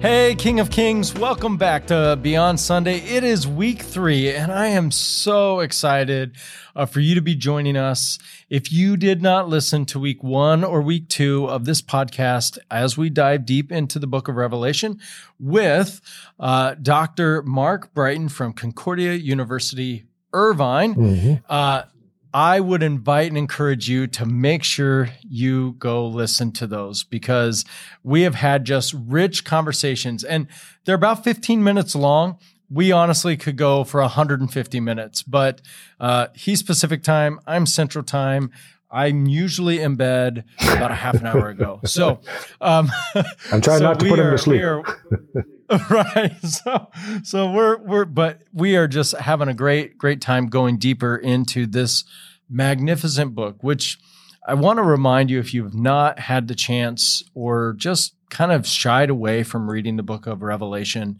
Hey, King of Kings, welcome back to Beyond Sunday. It is week three, and I am so excited uh, for you to be joining us. If you did not listen to week one or week two of this podcast, as we dive deep into the book of Revelation with uh, Dr. Mark Brighton from Concordia University, Irvine, Mm-hmm. uh, I would invite and encourage you to make sure you go listen to those because we have had just rich conversations and they're about 15 minutes long. We honestly could go for 150 minutes, but uh, he's Pacific time, I'm Central time. I'm usually in bed about a half an hour ago. So um, I'm trying so not to put him to sleep. right. So so we're we're but we are just having a great great time going deeper into this magnificent book, which I want to remind you if you've not had the chance or just kind of shied away from reading the book of Revelation,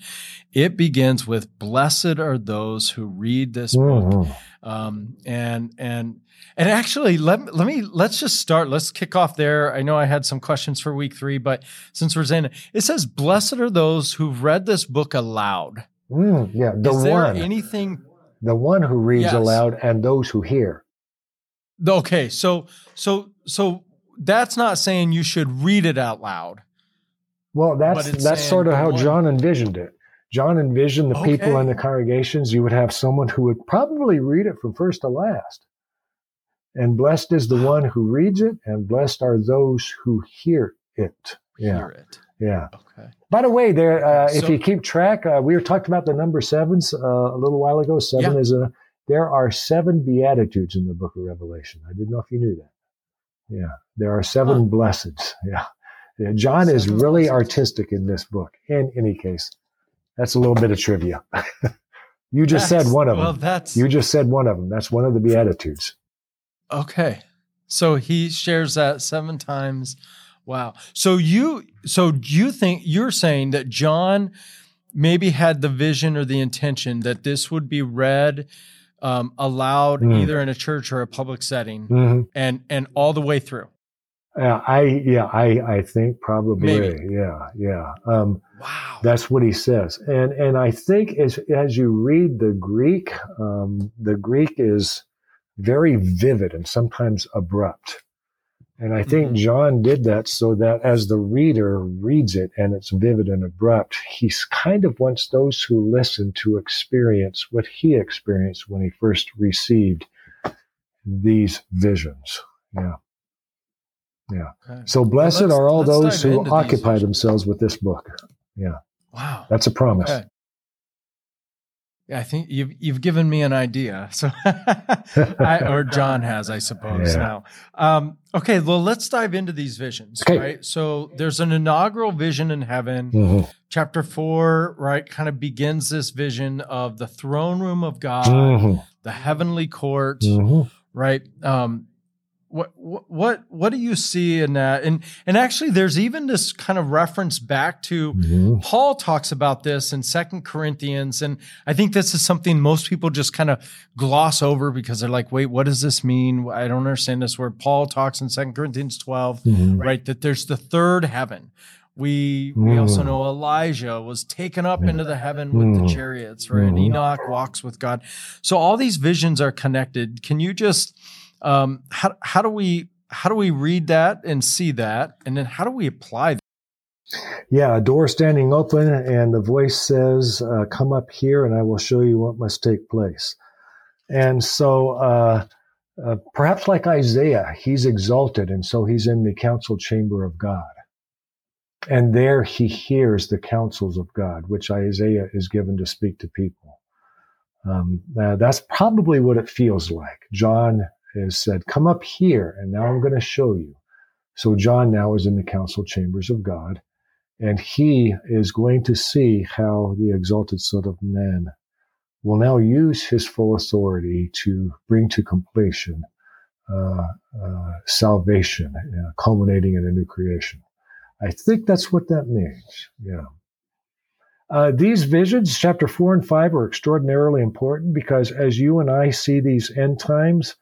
it begins with blessed are those who read this book Mhm. um, and and and actually let, let me let's just start let's kick off there i know i had some questions for week three but since we're saying it, it says blessed are those who've read this book aloud Mm, yeah, the is there one, anything the one who reads Yes. aloud, and those who hear. okay so so so that's not saying you should read it out loud Well, that's that's sort of how one- John envisioned it. John envisioned the people in the congregations. You would have someone who would probably read it from first to last. And blessed is the one who reads it, and blessed are those who hear it. Yeah, hear it yeah. okay By the way, there, uh, if you keep track, uh, we were talking about the number sevens uh, a little while ago. Seven Yeah. is a. There are seven beatitudes in the Book of Revelation. I didn't know if you knew that. Yeah, there are seven Huh. blesseds. Yeah. Yeah, John is really artistic in this book. In any case, that's a little bit of trivia. you just said one of well them. that's You just said one of them. That's one of the beatitudes. Okay. So he shares that seven times. Wow. So you so you think you're saying that John maybe had the vision or the intention that this would be read um, aloud Mm. either in a church or a public setting hmm and and all the way through. Yeah, I yeah, I I think probably Maybe. yeah, yeah. Um, Wow. That's what he says, and and I think as as you read the Greek, um, the Greek is very vivid and sometimes abrupt, and I think Mhm. John did that so that as the reader reads it and it's vivid and abrupt, he kind of wants those who listen to experience what he experienced when he first received these visions. Yeah. Okay. So blessed let's- are all those who these occupy themselves with this book. Yeah. Wow. That's a promise. Okay. Yeah, I think you've you've given me an idea. So, I, or John has, I suppose. Yeah. Now, um, okay. Well, let's dive into these visions. Okay. Right. So, there's an inaugural vision in heaven. Mhm. Chapter four, right, kind of begins this vision of the throne room of God, Mhm. the heavenly court. Mhm. Right. Um, what what what do you see in that? And and actually, there's even this kind of reference back to Mhm. Paul talks about this in Second Corinthians, and I think this is something most people just kind of gloss over because they're like, "Wait, what does this mean? I don't understand this." Where Paul talks in Second Corinthians twelve, Mhm. right, that there's the third heaven. We we also Mm. know Elijah was taken up into the heaven with the Mm. chariots, right? Mhm. Enoch walks with God. So all these visions are connected. Can you just um, how how do we how do we read that and see that, and then how do we apply that? Yeah, a door standing open, and the voice says, uh, "Come up here, and I will show you what must take place." And so, uh, uh, perhaps like Isaiah, he's exalted, and so he's in the council chamber of God, and there he hears the counsels of God, which Isaiah is given to speak to people. Um, uh, that's probably what it feels like. John has said, "Come up here, and now I'm going to show you." So John now is in the council chambers of God and he is going to see how the exalted Son of Man will now use his full authority to bring to completion uh, uh, salvation, uh, culminating in a new creation. I think that's what that means. Yeah. Uh, these visions, chapter four and five, are extraordinarily important because as you and I see these end times,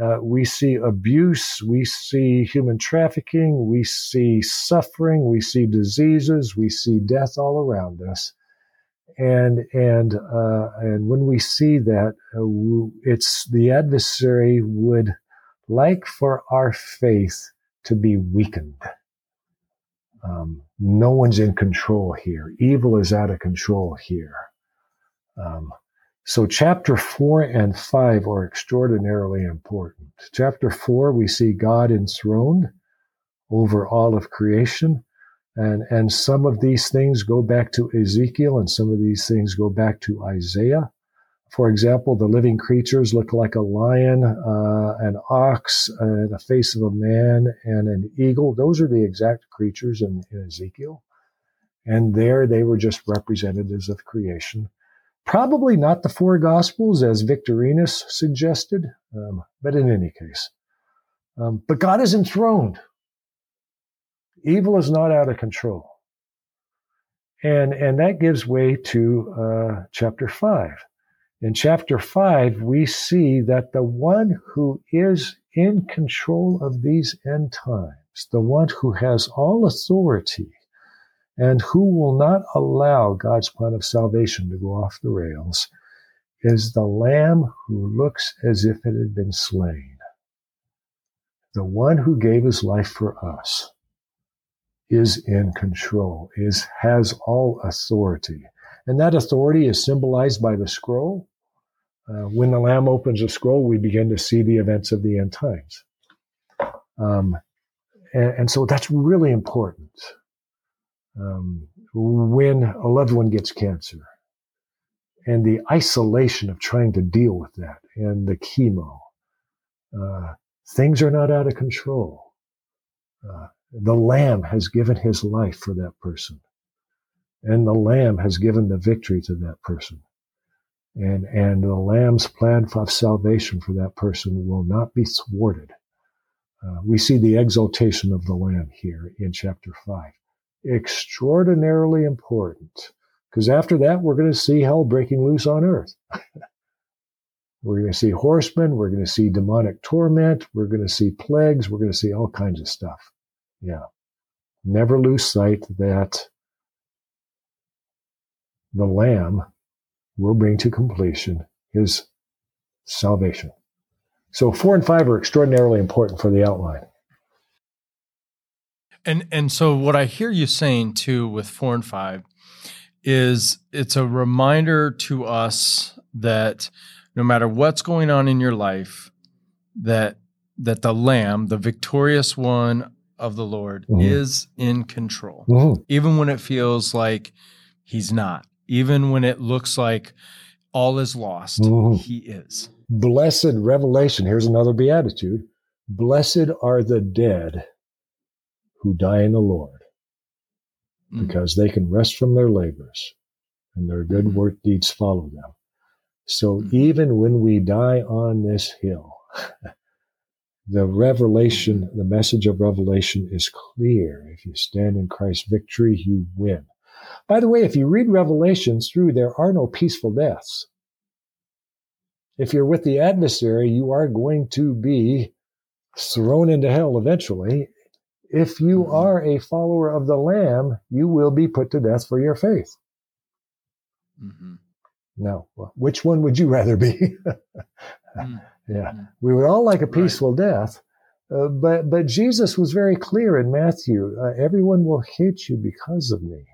Uh, we see abuse, we see human trafficking, we see suffering, we see diseases, we see death all around us. And and uh, and when we see that, uh, it's the adversary would like for our faith to be weakened. Um, no one's in control here. Evil is out of control here. Um, so chapter four and five are extraordinarily important. Chapter four, we see God enthroned over all of creation. And, and some of these things go back to Ezekiel and some of these things go back to Isaiah. For example, the living creatures look like a lion, uh, an ox, uh, the face of a man, and an eagle. Those are the exact creatures in, in Ezekiel. And there they were just representatives of creation. Probably not the four Gospels, as Victorinus suggested, um, but in any case. Um, but God is enthroned. Evil is not out of control. And, and that gives way to uh, chapter 5. In chapter 5, we see that the one who is in control of these end times, the one who has all authority, and who will not allow God's plan of salvation to go off the rails is the lamb who looks as if it had been slain. The one who gave his life for us is in control, is, has all authority. And that authority is symbolized by the scroll. Uh, when the lamb opens the scroll, we begin to see the events of the end times. Um, and, and so that's really important um, when a loved one gets cancer and the isolation of trying to deal with that and the chemo. Uh, things are not out of control. Uh, the Lamb has given his life for that person. And the Lamb has given the victory to that person. And, and the Lamb's plan of salvation for that person will not be thwarted. Uh, we see the exaltation of the Lamb here in chapter 5 extraordinarily important because after that, we're going to see hell breaking loose on earth. we're going to see horsemen. We're going to see demonic torment. We're going to see plagues. We're going to see all kinds of stuff. Yeah. Never lose sight that the Lamb will bring to completion his salvation. So four and five are extraordinarily important for the outline. And and so what I hear you saying too with four and five is it's a reminder to us that no matter what's going on in your life, that that the Lamb, the victorious one of the Lord, mm-hmm. is in control, mm-hmm. even when it feels like He's not, even when it looks like all is lost. Mm-hmm. He is. Blessed revelation. Here's another beatitude. Blessed are the dead who die in the Lord, mm. because they can rest from their labors and their good mm. work deeds follow them. So mm. even when we die on this hill, the revelation, the message of revelation is clear. If you stand in Christ's victory, you win. By the way, if you read Revelations through, there are no peaceful deaths. If you're with the adversary, you are going to be thrown into hell eventually, if you mm-hmm. are a follower of the Lamb, you will be put to death for your faith. Mm-hmm. Now, which one would you rather be? mm-hmm. Yeah, mm-hmm. we would all like a peaceful right. death, uh, but but Jesus was very clear in Matthew: uh, everyone will hate you because of me.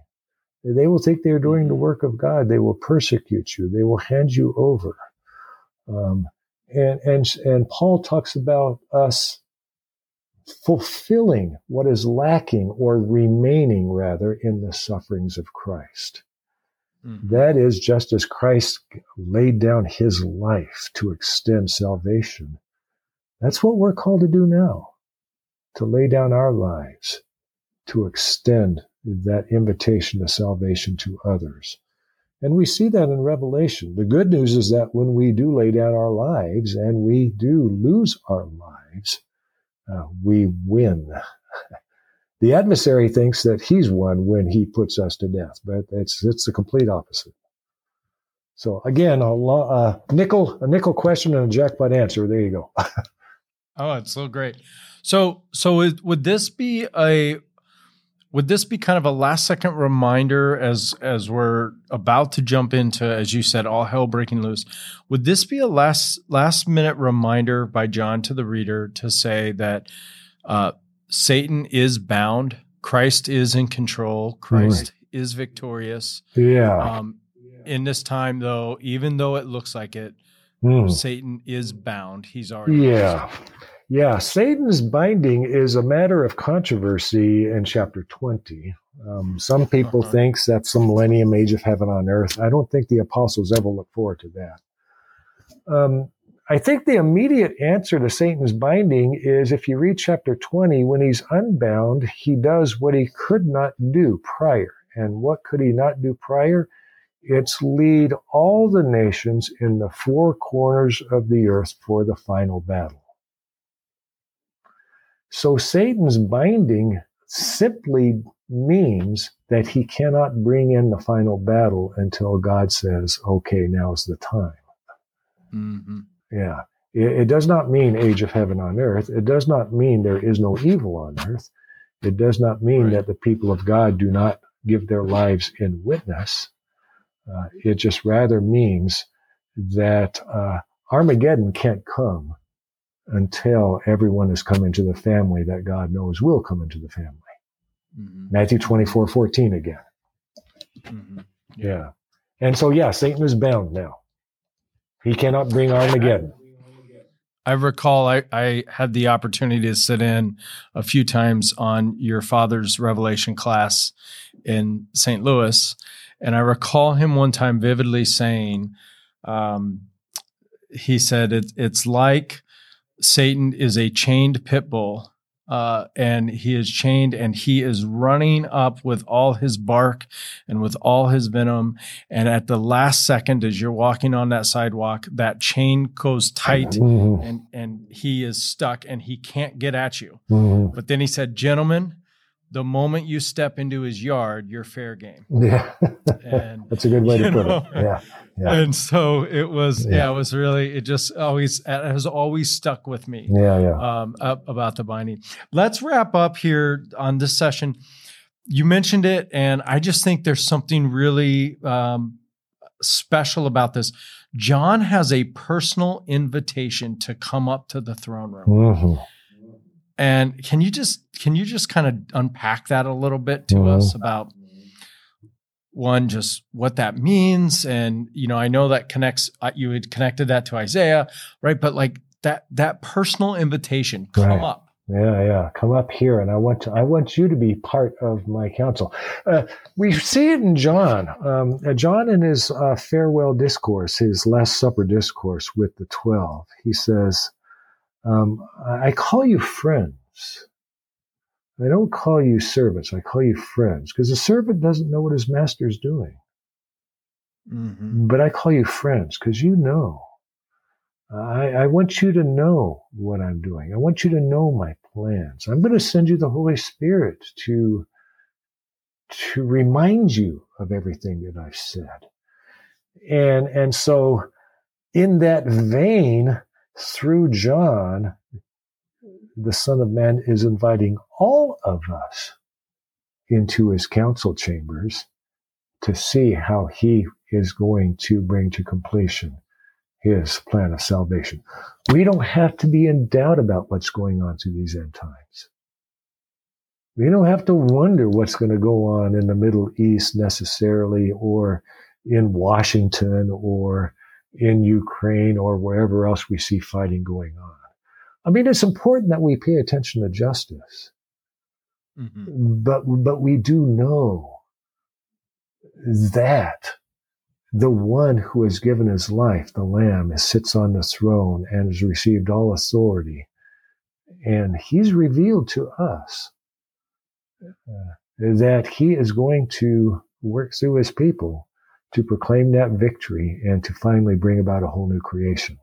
They will think they're doing the mm-hmm. work of God. They will persecute you. They will hand you over. Um, and and and Paul talks about us fulfilling what is lacking or remaining rather in the sufferings of Christ. Mm-hmm. That is just as Christ laid down his life to extend salvation. That's what we're called to do now, to lay down our lives to extend that invitation to salvation to others. And we see that in Revelation. The good news is that when we do lay down our lives and we do lose our lives, uh, we win. the adversary thinks that he's won when he puts us to death, but it's it's the complete opposite. So again, a, lo- nickel a nickel question and a jackpot answer. There you go. Oh, it's so great. So, so would, would this be a would this be kind of a last second reminder as as we're about to jump into, as you said, all hell breaking loose? Would this be a last last minute reminder by John to the reader to say that uh, Satan is bound, Christ is in control, Christ right. is victorious. Yeah. Um, in this time, though, even though it looks like it, mm. Satan is bound. He's already. Yeah. Yeah, Satan's binding is a matter of controversy in chapter 20. Um, some people uh-huh. think that's the millennium age of heaven on earth. I don't think the apostles ever look forward to that. Um, I think the immediate answer to Satan's binding is if you read chapter 20, when he's unbound, he does what he could not do prior. And what could he not do prior? It's lead all the nations in the four corners of the earth for the final battle. So Satan's binding simply means that he cannot bring in the final battle until God says, okay, now's the time. Mm-hmm. Yeah. It, it, does not mean age of heaven on earth. It does not mean there is no evil on earth. It does not mean right. that the people of God do not give their lives in witness. Uh, it just rather means that uh, Armageddon can't come until everyone has come into the family that God knows will come into the family. Mm-hmm. Matthew 24, 14 again. Mm-hmm. Yeah. And so, yeah, Satan is bound now. He cannot bring Armageddon. I recall I, I had the opportunity to sit in a few times on your father's revelation class in St. Louis. And I recall him one time vividly saying, um, he said, it, it's like Satan is a chained pit bull. Uh, and he is chained and he is running up with all his bark and with all his venom. And at the last second, as you're walking on that sidewalk, that chain goes tight mm-hmm. and, and he is stuck and he can't get at you. Mm-hmm. But then he said, Gentlemen, the moment you step into his yard, you're fair game. Yeah. And, That's a good way to put know, it. Yeah. Yeah. And so it was, yeah. yeah. it was really, it just always, it has always stuck with me. Yeah. Yeah. Um, about the binding. Let's wrap up here on this session. You mentioned it, and I just think there's something really um, special about this. John has a personal invitation to come up to the throne room. Mm-hmm and can you just can you just kind of unpack that a little bit to mm-hmm. us about one just what that means. And you know i know that connects uh, you had connected that to isaiah right? But like that that personal invitation come right. up. Yeah yeah. Come up here and i want to i want you to be part of my council. Uh, we see it in john. Um, uh, john in his uh, farewell discourse his last supper discourse with the 12 he says um, I call you friends. I don't call you servants. I call you friends because a servant doesn't know what his master is doing. Mm-hmm. But I call you friends because you know. I, I want you to know what I'm doing. I want you to know my plans. I'm going to send you the Holy Spirit to, to remind you of everything that I've said. And, and so in that vein, through John, the Son of Man is inviting all of us into his council chambers to see how he is going to bring to completion his plan of salvation. We don't have to be in doubt about what's going on through these end times. We don't have to wonder what's going to go on in the Middle East necessarily or in Washington or in Ukraine or wherever else we see fighting going on. I mean, it's important that we pay attention to justice, mm-hmm. but but we do know that the one who has given his life, the Lamb, sits on the throne and has received all authority, and he's revealed to us uh, that he is going to work through his people to proclaim that victory and to finally bring about a whole new creation.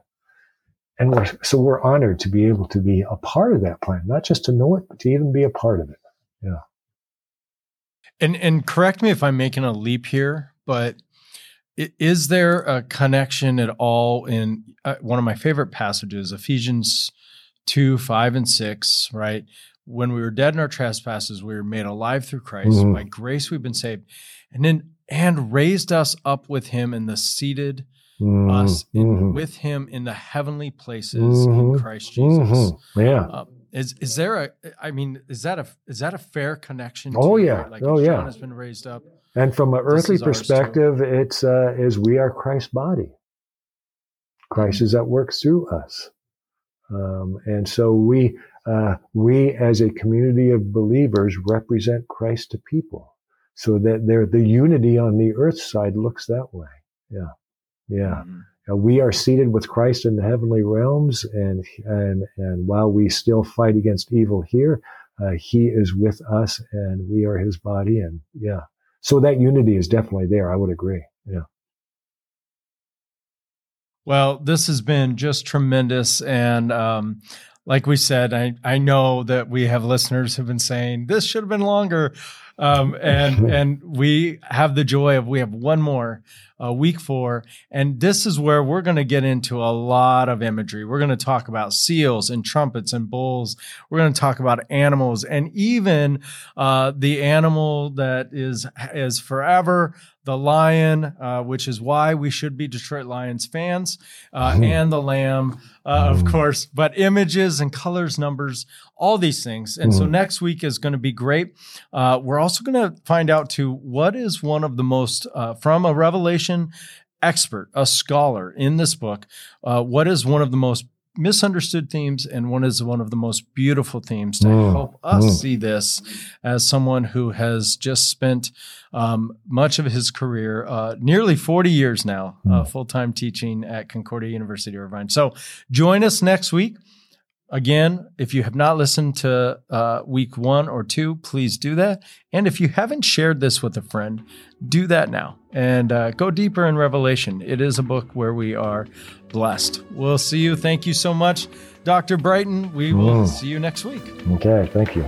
And we're, so we're honored to be able to be a part of that plan, not just to know it, but to even be a part of it. Yeah. And, and correct me if I'm making a leap here, but is there a connection at all in uh, one of my favorite passages, Ephesians 2, 5, and 6, right? When we were dead in our trespasses, we were made alive through Christ. Mhm. By grace, we've been saved. And then, and raised us up with him in the seated Mhm, us in, mhm, with him in the heavenly places in Mhm, Christ Jesus. mhm. Yeah. Uh, is is there a? I mean, is that a is that a fair connection? Oh, yeah. right? Like Oh, if John yeah. has been raised up. And from an earthly is ours, too. perspective, it's uh, is we are Christ's body. Christ is at work through us, um, and so we uh, we as a community of believers represent Christ to people, so that there the unity on the earth side looks that way. Yeah, yeah. Mhm. Uh, we are seated with Christ in the heavenly realms, and and and while we still fight against evil here, uh, He is with us, and we are His body, and yeah. So that unity is definitely there. I would agree. Yeah. Well, this has been just tremendous, and um, like we said, I I know that we have listeners who've been saying this should have been longer, um, and and we have the joy of we have one more, uh, week four, and this is where we're going to get into a lot of imagery. We're going to talk about seals and trumpets and bulls. We're going to talk about animals and even uh, the animal that is is forever the lion, uh, which is why we should be Detroit Lions fans, uh, Mhm. and the lamb, uh, of Mhm. course, but images and colors, numbers, all these things. And so Mhm. next week is going to be great. Uh, we're also going to find out too what is one of the most, uh, from a Revelation expert, a scholar in this book, uh, what is one of the most misunderstood themes and one is one of the most beautiful themes to Mm, help us mm. see this as someone who has just spent um, much of his career, uh, nearly 40 years now, uh, Mm. full time teaching at Concordia University of Irvine. So join us next week. Again, if you have not listened to uh, week one or two, please do that. And if you haven't shared this with a friend, do that now and uh, go deeper in Revelation. It is a book where we are blessed. We'll see you. Thank you so much, Dr. Brighton. We will Mm. see you next week. Okay. Thank you.